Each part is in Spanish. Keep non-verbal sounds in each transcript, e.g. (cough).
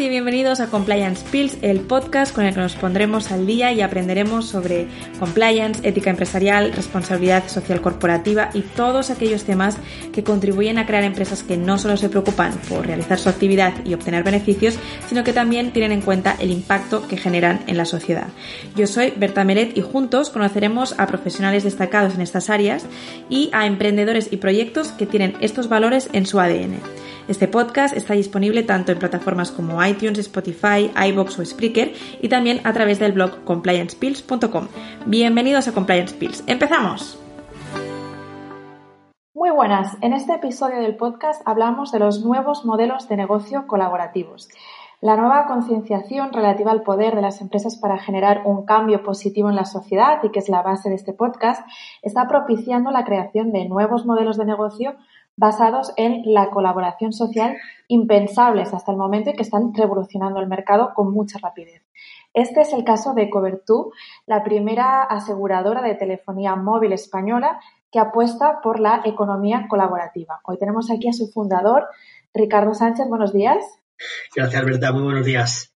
cbp.gov/careers. bienvenidos a Compliance Pills, el podcast con el que nos pondremos al día y aprenderemos sobre compliance, ética empresarial, responsabilidad social corporativa y todos aquellos temas que contribuyen a crear empresas que no solo se preocupan por realizar su actividad y obtener beneficios, sino que también tienen en cuenta el impacto que generan en la sociedad. Yo soy Berta Meret y juntos conoceremos a profesionales destacados en estas áreas y a emprendedores y proyectos que tienen estos valores en su ADN. Este podcast está disponible tanto en plataformas como iTunes, Spotify, iBox o Spreaker y también a través del blog compliancepills.com. Bienvenidos a Compliance Pills. ¡Empezamos! Muy buenas. En este episodio del podcast hablamos de los nuevos modelos de negocio colaborativos. La nueva concienciación relativa al poder de las empresas para generar un cambio positivo en la sociedad y que es la base de este podcast está propiciando la creación de nuevos modelos de negocio basados en la colaboración social impensables hasta el momento y que están revolucionando el mercado con mucha rapidez. Este es el caso de Covertú, la primera aseguradora de telefonía móvil española que apuesta por la economía colaborativa. Hoy tenemos aquí a su fundador, Ricardo Sánchez. Buenos días. Gracias, Berta. Muy buenos días.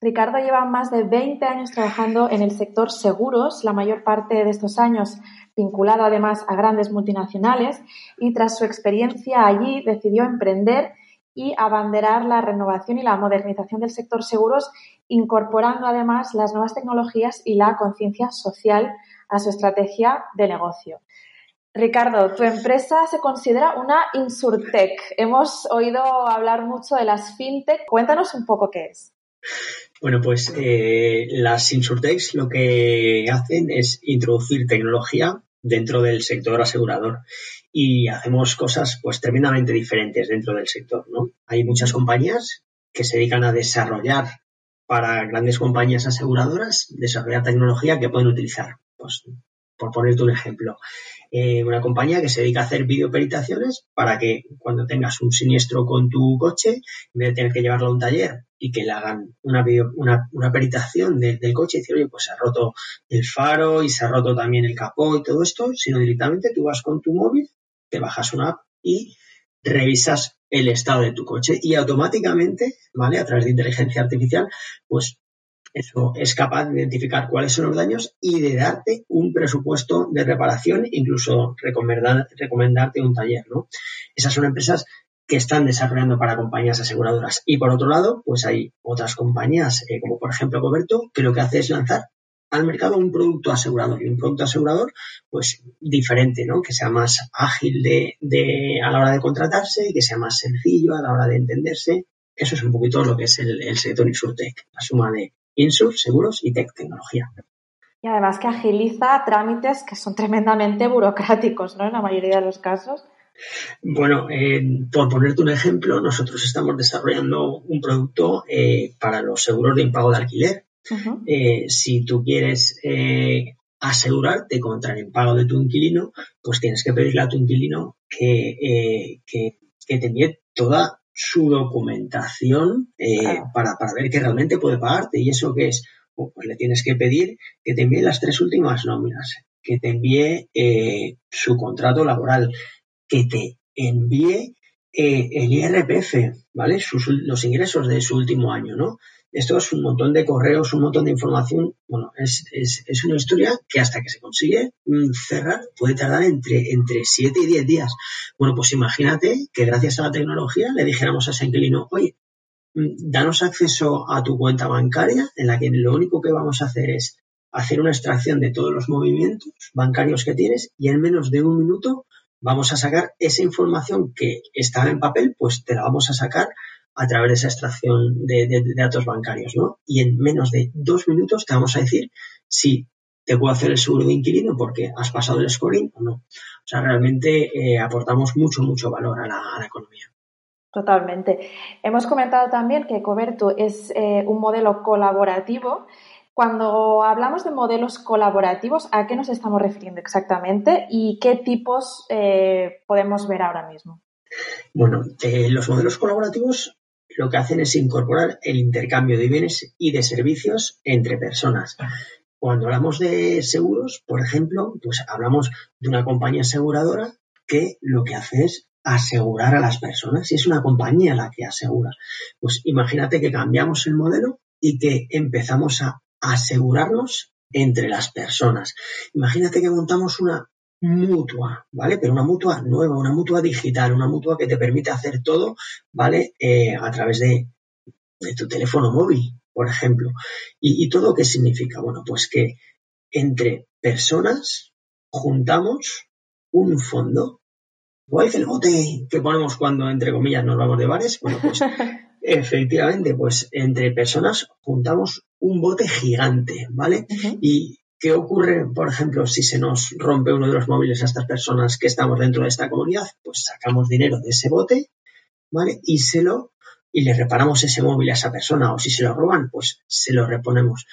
Ricardo lleva más de 20 años trabajando en el sector seguros, la mayor parte de estos años vinculado además a grandes multinacionales y tras su experiencia allí decidió emprender y abanderar la renovación y la modernización del sector seguros, incorporando además las nuevas tecnologías y la conciencia social a su estrategia de negocio. Ricardo, tu empresa se considera una insurtech. Hemos oído hablar mucho de las fintech. Cuéntanos un poco qué es. Bueno, pues eh, las insurtechs lo que hacen es introducir tecnología dentro del sector asegurador y hacemos cosas pues tremendamente diferentes dentro del sector, ¿no? Hay muchas compañías que se dedican a desarrollar para grandes compañías aseguradoras, desarrollar tecnología que pueden utilizar. Pues, por ponerte un ejemplo, una compañía que se dedica a hacer videoperitaciones para que cuando tengas un siniestro con tu coche, en vez de tener que llevarlo a un taller y que le hagan una, una, peritación del coche y decir, oye, pues se ha roto el faro y se ha roto también el capó y todo esto, sino directamente tú vas con tu móvil, te bajas una app y revisas el estado de tu coche y automáticamente, ¿vale? A través de inteligencia artificial, pues eso es capaz de identificar cuáles son los daños y de darte un presupuesto de reparación, incluso recomendar, recomendarte un taller, ¿no? Esas son empresas que están desarrollando para compañías aseguradoras. Y por otro lado, pues hay otras compañías, eh, como por ejemplo Coberto, que lo que hace es lanzar al mercado un producto asegurador y un producto asegurador pues diferente, ¿no? Que sea más ágil de, de, a la hora de contratarse y que sea más sencillo a la hora de entenderse. Eso es un poquito lo que es el, el sector Insurtech, la suma de Insur, seguros y tech, tecnología. Y además que agiliza trámites que son tremendamente burocráticos, ¿no? En la mayoría de los casos. Bueno, eh, por ponerte un ejemplo, nosotros estamos desarrollando un producto eh, para los seguros de impago de alquiler. Eh, si tú quieres asegurarte contra el impago de tu inquilino, pues tienes que pedirle a tu inquilino que, que, que te envíe toda su documentación eh, para, para, ver que realmente puede pagarte. ¿Y eso qué es? Oh, pues le tienes que pedir que te envíe las tres últimas nóminas, que te envíe eh, su contrato laboral, que te envíe eh, el IRPF, ¿vale? Sus, los ingresos de su último año, ¿no? Esto es un montón de correos, un montón de información. Bueno, es, es, es una historia que hasta que se consigue mm, cerrar puede tardar entre, entre 7 y 10 días. Bueno, pues imagínate que gracias a la tecnología le dijéramos a ese inquilino, oye, mm, danos acceso a tu cuenta bancaria en la que lo único que vamos a hacer es hacer una extracción de todos los movimientos bancarios que tienes y en menos de un minuto vamos a sacar esa información que estaba en papel, pues te la vamos a sacar a través de esa extracción de, datos bancarios, ¿no? Y en menos de dos minutos te vamos a decir si te puedo hacer el seguro de inquilino porque has pasado el scoring o no. O sea, realmente eh, aportamos mucho, mucho valor a la, economía. Totalmente. Hemos comentado también que Coberto es eh, un modelo colaborativo. Cuando hablamos de modelos colaborativos, ¿a qué nos estamos refiriendo exactamente y qué tipos eh, podemos ver ahora mismo? Bueno, los modelos colaborativos lo que hacen es incorporar el intercambio de bienes y de servicios entre personas. Cuando hablamos de seguros, por ejemplo, pues hablamos de una compañía aseguradora que lo que hace es asegurar a las personas y es una compañía la que asegura. Pues imagínate que cambiamos el modelo y que empezamos a asegurarnos entre las personas. Imagínate que montamos una mutua, ¿vale? Pero una mutua nueva, una mutua digital, una mutua que te permite hacer todo, ¿vale? Eh, a través de, tu teléfono móvil, por ejemplo. ¿Y, todo qué significa? Bueno, pues que entre personas juntamos un fondo. ¿Cuál es el bote que ponemos cuando, entre comillas, nos vamos de bares? Bueno, pues (laughs) efectivamente, pues entre personas juntamos un bote gigante, ¿vale? Y ¿Qué ocurre, por ejemplo, si se nos rompe uno de los móviles a estas personas que estamos dentro de esta comunidad? Pues sacamos dinero de ese bote, ¿vale? Y se lo y le reparamos ese móvil a esa persona o si se lo roban, pues se lo reponemos.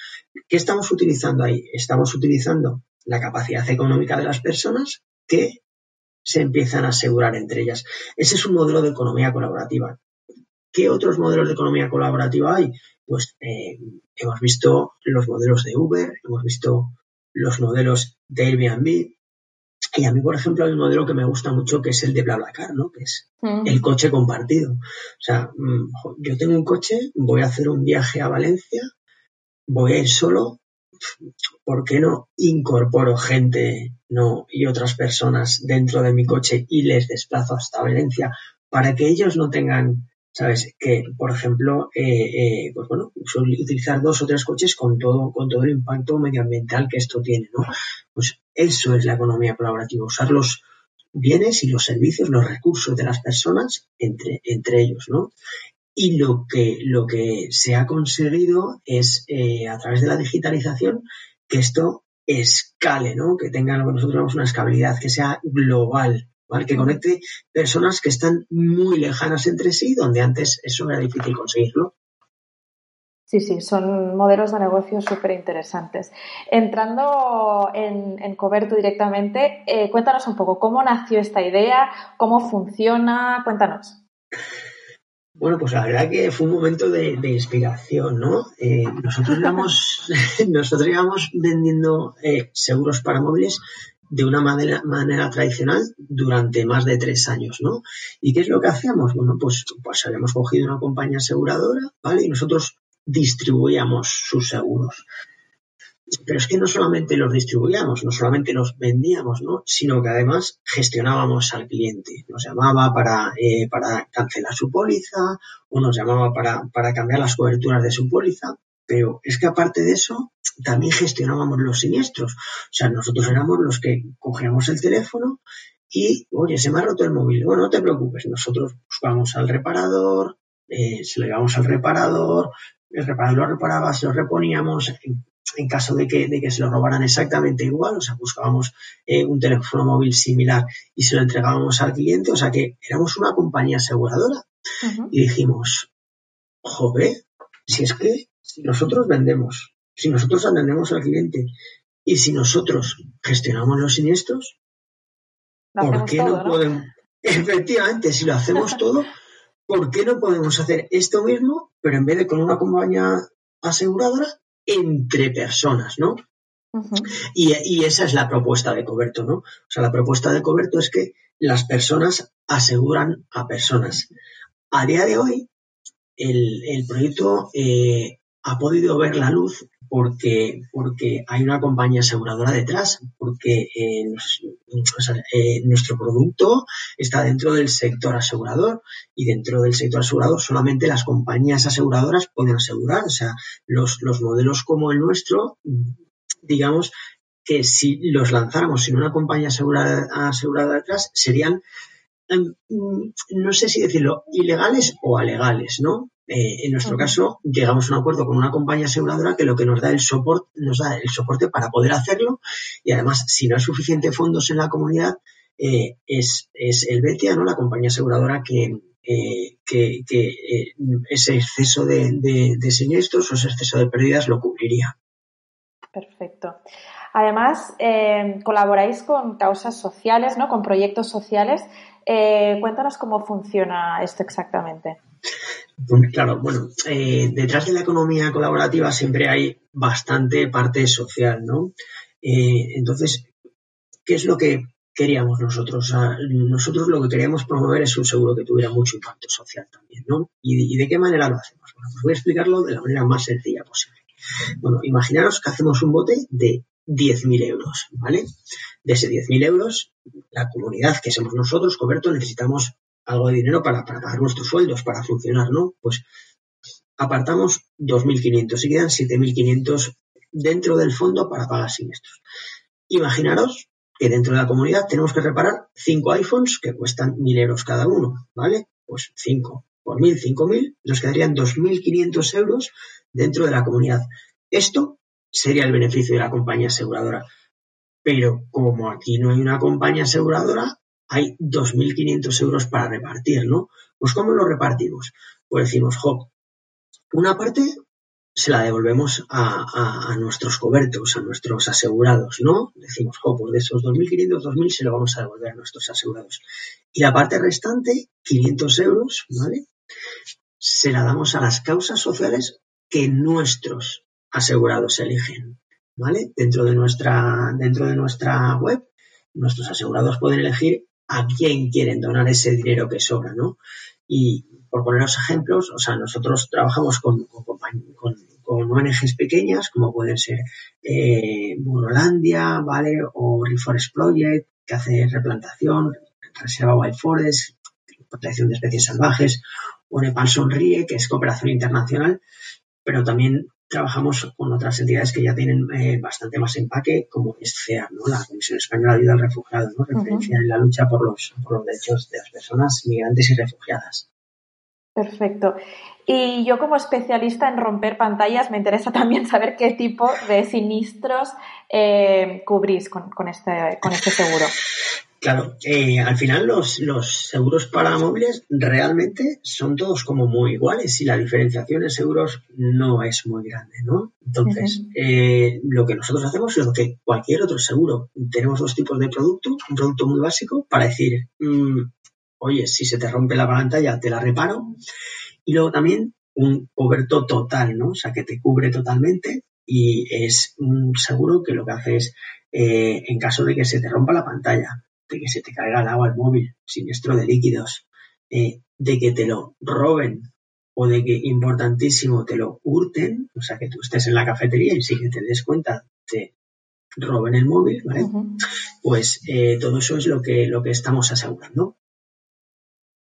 ¿Qué estamos utilizando ahí? Estamos utilizando la capacidad económica de las personas que se empiezan a asegurar entre ellas. Ese es un modelo de economía colaborativa. ¿Qué otros modelos de economía colaborativa hay? Pues eh, hemos visto los modelos de Uber, hemos visto los modelos de Airbnb. Y a mí, por ejemplo, hay un modelo que me gusta mucho que es el de BlaBlaCar, ¿no? Que es mm. el coche compartido. O sea, mm, yo tengo un coche, voy a hacer un viaje a Valencia, voy a ir solo, ¿por qué no incorporo gente no, y otras personas dentro de mi coche y les desplazo hasta Valencia para que ellos no tengan ¿sabes? Que, por ejemplo, eh, eh, pues bueno, utilizar dos o tres coches con todo, con todo el impacto medioambiental que esto tiene, ¿no? Pues eso es la economía colaborativa, usar los bienes y los servicios, los recursos de las personas entre, ellos, ¿no? Y lo que, lo que se ha conseguido es, eh, a través de la digitalización, que esto escale, ¿no? Que tenga nosotros llamamos una escalabilidad, que sea global, que conecte personas que están muy lejanas entre sí, donde antes eso era difícil conseguirlo. Sí, sí, son modelos de negocio súper interesantes. Entrando en, en, Coberto directamente, eh, cuéntanos un poco cómo nació esta idea, cómo funciona, cuéntanos. Bueno, pues la verdad que fue un momento de, inspiración, ¿no? Eh, nosotros, íbamos, (laughs) nosotros íbamos vendiendo eh, seguros para móviles de una manera, tradicional durante más de tres años, ¿no? ¿Y qué es lo que hacíamos? Bueno, pues, pues habíamos cogido una compañía aseguradora, ¿vale? Y nosotros distribuíamos sus seguros. Pero es que no solamente los distribuíamos, no solamente los vendíamos, ¿no? Sino que además gestionábamos al cliente. Nos llamaba para, eh, para cancelar su póliza o nos llamaba para, para cambiar las coberturas de su póliza. Pero es que aparte de eso, también gestionábamos los siniestros. O sea, nosotros éramos los que cogíamos el teléfono y, oye, se me ha roto el móvil. Bueno, no te preocupes, nosotros buscábamos al reparador, eh, se lo llevamos al reparador, el reparador lo reparaba, se lo reponíamos. En, caso de que, de que se lo robaran exactamente igual, o sea, buscábamos eh, un teléfono móvil similar y se lo entregábamos al cliente, o sea que éramos una compañía aseguradora. Y dijimos, joder, si es que si nosotros vendemos, si nosotros atendemos al cliente y si nosotros gestionamos los siniestros, ¿por qué no, podemos? (laughs) Efectivamente, si lo hacemos (laughs) todo, ¿por qué no podemos hacer esto mismo, pero en vez de con una compañía aseguradora, entre personas, ¿no? y, y, esa es la propuesta de Coberto, ¿no? O sea, la propuesta de Coberto es que las personas aseguran a personas. A día de hoy, el, el proyecto eh, ha podido ver la luz porque, porque hay una compañía aseguradora detrás, porque eh, eh, nuestro producto está dentro del sector asegurador y dentro del sector asegurador solamente las compañías aseguradoras pueden asegurar. O sea, los, los modelos como el nuestro, digamos, que si los lanzáramos sin una compañía asegurada, asegurada detrás, serían, em, mm, no sé si decirlo, ilegales o alegales, ¿no? Eh, en nuestro caso, llegamos a un acuerdo con una compañía aseguradora que lo que nos da el soporte, nos da el soporte para poder hacerlo y además, si no hay suficientes fondos en la comunidad, eh, es, es el BETIA, ¿no? La compañía aseguradora que, eh, que, ese exceso de, de, siniestros o ese exceso de pérdidas lo cubriría. Perfecto. Además, colaboráis con causas sociales, ¿no? Con proyectos sociales. cuéntanos cómo funciona esto exactamente. Claro, bueno, eh, detrás de la economía colaborativa siempre hay bastante parte social, ¿no? Eh, entonces, ¿qué es lo que queríamos nosotros? nosotros lo que queríamos promover es un seguro que tuviera mucho impacto social también, ¿no? ¿Y, de qué manera lo hacemos? Bueno, pues voy a explicarlo de la manera más sencilla posible. Bueno, imaginaros que hacemos un bote de 10.000 euros, ¿vale? De ese 10.000 euros, la comunidad que somos nosotros, Coberto, necesitamos algo de dinero para, pagar nuestros sueldos, para funcionar, ¿no? Pues apartamos 2.500 y quedan 7.500 dentro del fondo para pagar siniestros. Imaginaros que dentro de la comunidad tenemos que reparar 5 iPhones que cuestan 1.000 euros cada uno, ¿vale? Pues 5 por 1.000, 5.000, nos quedarían 2.500 euros dentro de la comunidad. Esto sería el beneficio de la compañía aseguradora. Pero como aquí no hay una compañía aseguradora, hay 2.500 euros para repartir, ¿no? Pues ¿cómo lo repartimos? Pues decimos, jo, una parte se la devolvemos a, nuestros cobertos, a nuestros asegurados, ¿no? Decimos, jo, pues de esos 2.500, 2.000 se lo vamos a devolver a nuestros asegurados. Y la parte restante, 500 euros, ¿vale? Se la damos a las causas sociales que nuestros asegurados eligen, ¿vale? Dentro de nuestra, dentro de nuestra web, nuestros asegurados pueden elegir a quién quieren donar ese dinero que sobra, ¿no? Y por poneros ejemplos, o sea, nosotros trabajamos con, con, ONGs pequeñas, como pueden ser eh, Burolandia, ¿vale? O Reforest Project, que hace replantación, Reserva Wild Forest, protección de especies salvajes, o Nepal Sonríe, que es cooperación internacional, pero también trabajamos con otras entidades que ya tienen eh, bastante más empaque, como es CEA, ¿no? la Comisión Española de Ayuda al Refugiado, ¿no? referencia en la lucha por los, por los derechos de las personas migrantes y refugiadas. Perfecto. Y yo como especialista en romper pantallas me interesa (laughs) también saber qué tipo de sinistros eh, cubrís con, con, este, con este seguro. Claro, eh, al final los, los, seguros para móviles realmente son todos como muy iguales y la diferenciación en seguros no es muy grande, ¿no? Entonces, eh, lo que nosotros hacemos es lo que cualquier otro seguro. Tenemos dos tipos de producto, un producto muy básico para decir, mm, oye, si se te rompe la pantalla, te la reparo. Y luego también un coberto total, ¿no? O sea, que te cubre totalmente y es un seguro que lo que hace es, eh, en caso de que se te rompa la pantalla, de que se te caiga el agua al móvil, siniestro de líquidos, eh, de que te lo roben o de que, importantísimo, te lo hurten, o sea, que tú estés en la cafetería y sin que te des cuenta te roben el móvil, ¿vale? Pues eh, todo eso es lo que, lo que estamos asegurando.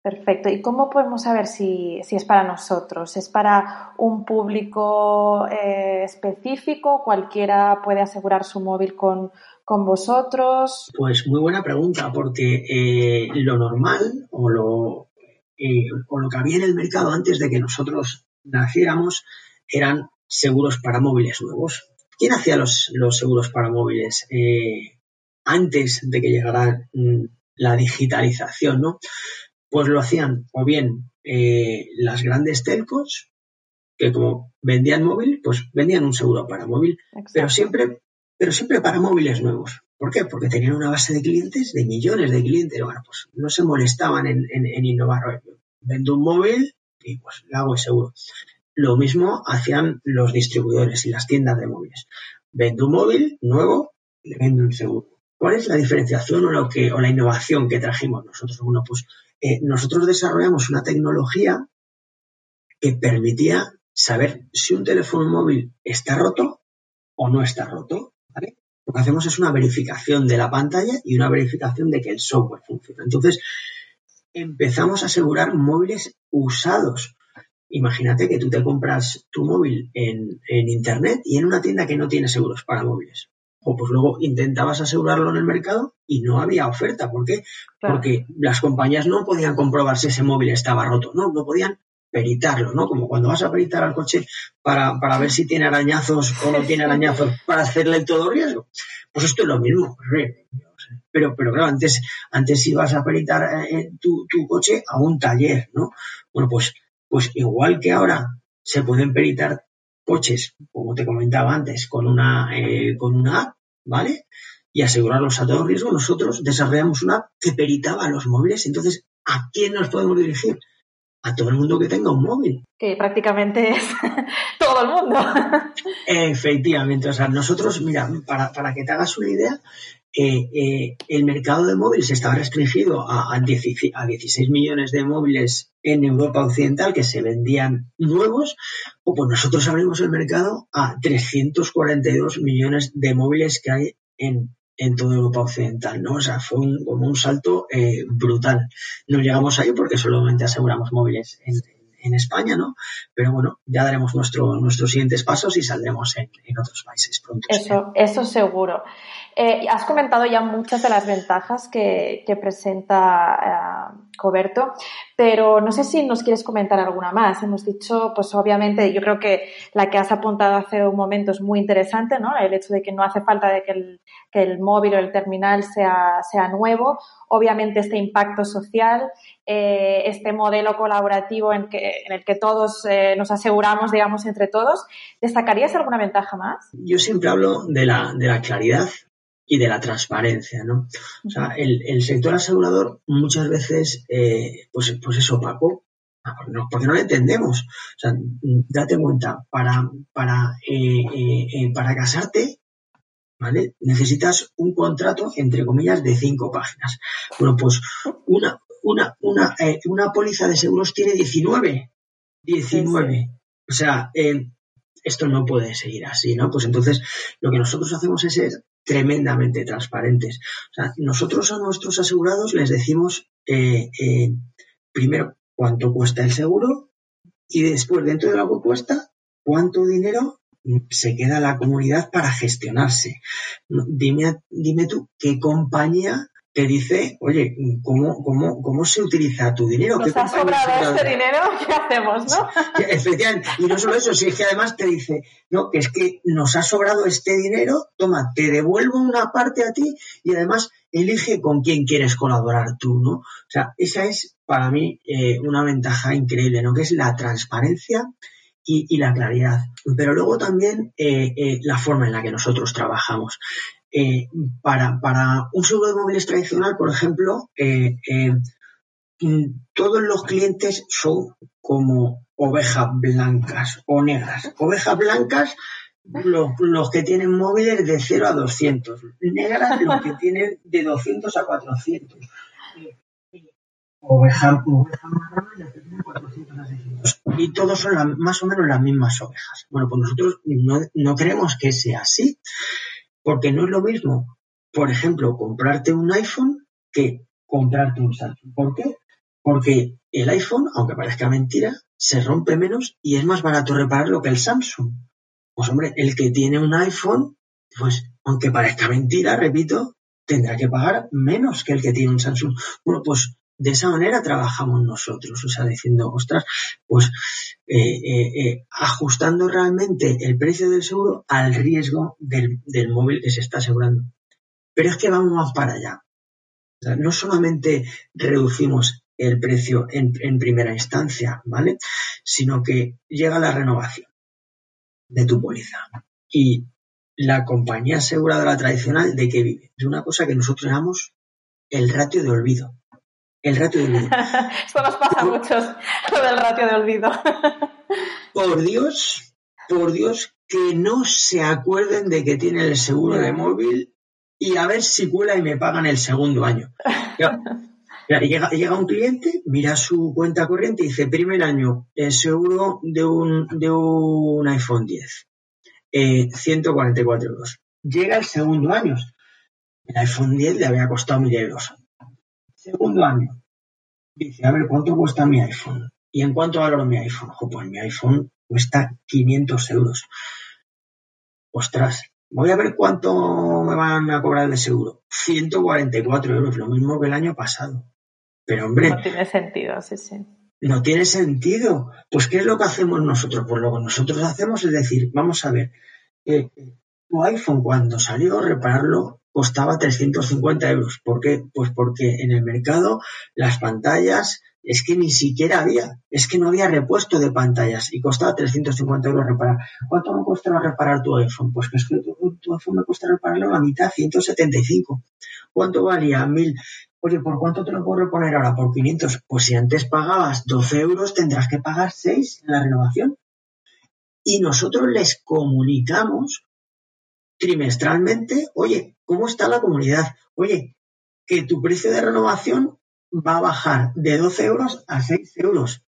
Perfecto. ¿Y cómo podemos saber si, es para nosotros? ¿Es para un público eh, específico? ¿Cualquiera puede asegurar su móvil con, con vosotros? Pues muy buena pregunta, porque eh, lo normal o lo, eh, o lo que había en el mercado antes de que nosotros naciéramos eran seguros para móviles nuevos. ¿Quién hacía los, seguros para móviles eh, antes de que llegara mm, la digitalización? ¿no? Pues lo hacían o bien las grandes telcos, que como vendían móvil, pues vendían un seguro para móvil, pero siempre pero siempre para móviles nuevos. ¿Por qué? Porque tenían una base de clientes, de millones de clientes. Bueno, pues no se molestaban en, en, innovar. Vendo un móvil y pues le hago seguro. Lo mismo hacían los distribuidores y las tiendas de móviles. Vendo un móvil nuevo y le vendo un seguro. ¿Cuál es la diferenciación o, lo que, la innovación que trajimos nosotros? Bueno, pues eh, nosotros desarrollamos una tecnología que permitía saber si un teléfono móvil está roto o no está roto. Lo que hacemos es una verificación de la pantalla y una verificación de que el software funciona. Entonces, empezamos a asegurar móviles usados. Imagínate que tú te compras tu móvil en, Internet y en una tienda que no tiene seguros para móviles. o pues luego intentabas asegurarlo en el mercado y no había oferta. ¿Por qué? Porque las compañías no podían comprobar si ese móvil estaba roto, no, no podían peritarlo, ¿no? Como cuando vas a peritar al coche para, para ver si tiene arañazos o no tiene arañazos para hacerle el todo riesgo. Pues esto es lo mismo. Pero, pero claro, antes, antes ibas a peritar eh, tu, tu, coche a un taller, ¿no? Bueno, pues, pues igual que ahora se pueden peritar coches, como te comentaba antes, con una, eh, con una app, ¿vale? Y asegurarlos a todo riesgo, nosotros desarrollamos una app que peritaba los móviles. Entonces, ¿a quién nos podemos dirigir? A todo el mundo que tenga un móvil. Que prácticamente es (laughs) todo el mundo. (laughs) Efectivamente, o sea, nosotros, mira, para, para que te hagas una idea, eh, eh, el mercado de móviles estaba restringido a, a, 16 millones de móviles en Europa Occidental que se vendían nuevos, o pues nosotros abrimos el mercado a 342 millones de móviles que hay en, en toda Europa Occidental, ¿no? O sea, fue como un salto eh, brutal. No llegamos ahí porque solamente aseguramos móviles en, España, ¿no? Pero bueno, ya daremos nuestro, nuestros siguientes pasos y saldremos en, otros países pronto. Eso, eso seguro. Eh, has comentado ya muchas de las ventajas que, que presenta eh, Coberto, pero no sé si nos quieres comentar alguna más. Hemos dicho, pues obviamente, yo creo que la que has apuntado hace un momento es muy interesante, ¿no? El hecho de que no hace falta de que el, que el móvil o el terminal sea, sea nuevo. Obviamente este impacto social, eh, este modelo colaborativo en, que, en el que todos eh, nos aseguramos, digamos, entre todos. ¿Destacarías alguna ventaja más? Yo siempre hablo de la, de la claridad y de la transparencia, ¿no? O sea, el, el sector asegurador muchas veces, eh, pues, pues es opaco, porque no lo entendemos. O sea, date cuenta, para, para, eh, eh, eh, para casarte, ¿vale? Necesitas un contrato, entre comillas, de cinco páginas. Bueno, pues una, una, una, una póliza de seguros tiene 19. 19. Sí, sí. O sea, eh, esto no puede seguir así, ¿no? Pues entonces lo que nosotros hacemos es ser tremendamente transparentes. O sea, nosotros a nuestros asegurados les decimos eh, eh, primero cuánto cuesta el seguro y después dentro de lo que cuesta cuánto dinero se queda la comunidad para gestionarse. Dime, dime tú qué compañía te dice, oye, ¿cómo, cómo, cómo se utiliza tu dinero? Nos ha sobrado este dinero, ¿qué hacemos, no? Efectivamente, y no solo eso, si es que además te dice, no, que es que nos ha sobrado este dinero, toma, te devuelvo una parte a ti y además elige con quién quieres colaborar tú, ¿no? O sea, esa es para mí eh, una ventaja increíble, ¿no? Que es la transparencia y, y la claridad. Pero luego también eh, eh, la forma en la que nosotros trabajamos. Eh, para, para, un seguro de móviles tradicional, por ejemplo, eh, eh, todos los clientes son como ovejas blancas o negras. Ovejas blancas, los, los, que tienen móviles de 0 a 200. Negras, los que tienen de 200 a 400. Oveja, oveja los que tienen 400 a 600. Y todos son la, más o menos las mismas ovejas. Bueno, pues nosotros no, no creemos que sea así. Porque no es lo mismo, por ejemplo, comprarte un iPhone que comprarte un Samsung. ¿Por qué? Porque el iPhone, aunque parezca mentira, se rompe menos y es más barato repararlo que el Samsung. Pues hombre, el que tiene un iPhone, pues aunque parezca mentira, repito, tendrá que pagar menos que el que tiene un Samsung. Bueno, pues de esa manera trabajamos nosotros, o sea, diciendo, ostras, pues eh, eh, eh, ajustando realmente el precio del seguro al riesgo del, del, móvil que se está asegurando. Pero es que vamos más para allá. No solamente reducimos el precio en, primera instancia, ¿vale? Sino que llega la renovación de tu póliza. Y la compañía aseguradora tradicional, ¿de qué vive? De una cosa que nosotros llamamos el ratio de olvido el ratio de olvido. (laughs) Esto nos pasa a muchos, lo del ratio de olvido. por Dios, por Dios, que no se acuerden de que tienen el seguro de móvil y a ver si cuela y me pagan el segundo año. Llega, llega, un cliente, mira su cuenta corriente y dice, primer año, el seguro de un, de un iPhone 10, eh, 144 euros. Llega el segundo año, el iPhone 10 le había costado mil euros. Segundo año, dice, a ver, ¿cuánto cuesta mi iPhone? ¿Y en cuánto valoro mi iPhone? Ojo, pues mi iPhone cuesta 500 euros. Ostras, voy a ver cuánto me van a cobrar de seguro. 144 euros, lo mismo que el año pasado. Pero hombre... No tiene sentido, sí, sí. No tiene sentido. Pues ¿qué es lo que hacemos nosotros? Pues lo que nosotros hacemos es decir, vamos a ver, eh, tu iPhone cuando salió, repararlo costaba 350 euros. ¿Por qué? Pues porque en el mercado las pantallas es que ni siquiera había, es que no había repuesto de pantallas y costaba 350 euros reparar. ¿Cuánto me cuesta reparar tu iPhone? Pues que es que tu, iPhone me cuesta repararlo la mitad, 175. ¿Cuánto valía? 1000. Oye, ¿por cuánto te lo puedo reponer ahora? Por 500. Pues si antes pagabas 12 euros, tendrás que pagar 6 en la renovación. Y nosotros les comunicamos trimestralmente, oye, ¿cómo está la comunidad? Oye, que tu precio de renovación va a bajar de 12 euros a 6 euros.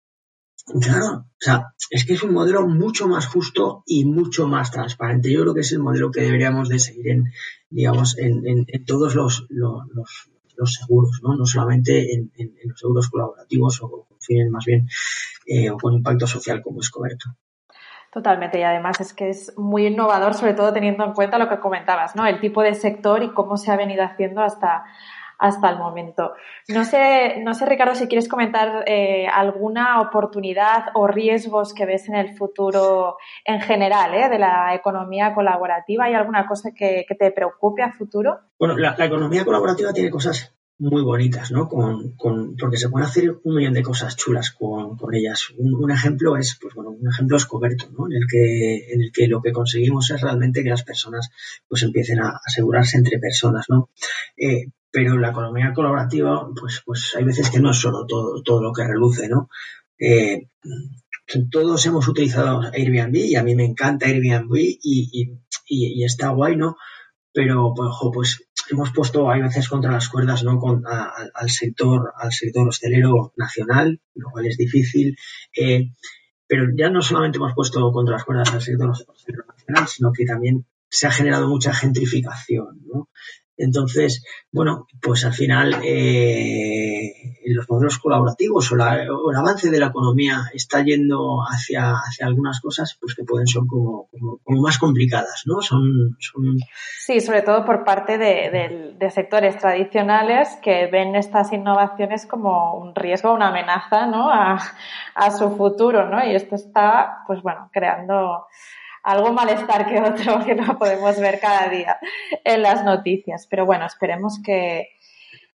Claro, o sea, es que es un modelo mucho más justo y mucho más transparente. Yo creo que es el modelo que deberíamos de seguir en, digamos, en, todos los, seguros, ¿no? No solamente en, los seguros colaborativos o con fines más bien eh, o con impacto social como es coberto. Totalmente, y además es que es muy innovador, sobre todo teniendo en cuenta lo que comentabas, ¿no? El tipo de sector y cómo se ha venido haciendo hasta, hasta el momento. No sé, no sé Ricardo, si quieres comentar eh, alguna oportunidad o riesgos que ves en el futuro en general ¿eh? de la economía colaborativa. ¿Hay alguna cosa que, te preocupe a futuro? Bueno, la, economía colaborativa tiene cosas muy bonitas, ¿no? Con, con, porque se pueden hacer un millón de cosas chulas con, con ellas. Un, ejemplo es, pues bueno, un ejemplo es Coberto, ¿no? En el que, en el que lo que conseguimos es realmente que las personas pues empiecen a asegurarse entre personas, ¿no? Eh, pero la economía colaborativa, pues, pues hay veces que no es solo todo, todo lo que reluce, ¿no? Eh, todos hemos utilizado Airbnb y a mí me encanta Airbnb y, y, y, está guay, ¿no? Pero, pues, pues hemos puesto hay veces contra las cuerdas, ¿no? Con, al sector, al sector hostelero nacional, lo cual es difícil. Eh, pero ya no solamente hemos puesto contra las cuerdas al sector hostelero nacional, sino que también se ha generado mucha gentrificación, ¿no? Entonces, bueno, pues al final eh, los modelos colaborativos o, el avance de la economía está yendo hacia, hacia algunas cosas pues que pueden ser como, como, más complicadas, ¿no? Son, son... Sí, sobre todo por parte de, sectores tradicionales que ven estas innovaciones como un riesgo, una amenaza, ¿no? A su futuro, ¿no? Y esto está, pues bueno, creando algo malestar que otro (laughs) que no podemos ver cada día en las noticias. Pero bueno, esperemos que,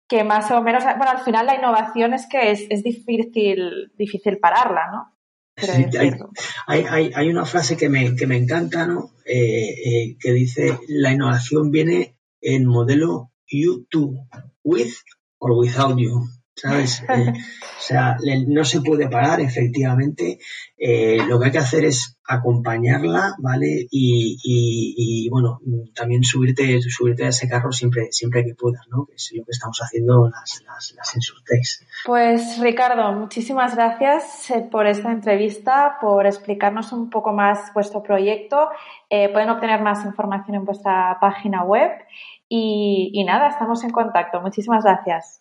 que más o menos, bueno, al final la innovación es que es, es difícil, difícil pararla, ¿no? hay, hay, hay, una frase que me, que me encanta, ¿no? Eh, eh, que dice, la innovación viene en modelo you to, with or without you. ¿Sabes? Eh, o sea, no se puede parar, efectivamente. Eh, lo que hay que hacer es acompañarla, ¿vale? Y, bueno, también subirte, subirte a ese carro siempre, siempre que puedas, ¿no? Que es lo que estamos haciendo las, las, las Pues Ricardo, muchísimas gracias eh, por esta entrevista, por explicarnos un poco más vuestro proyecto. pueden obtener más información en vuestra página web. Y, y nada, estamos en contacto. Muchísimas gracias.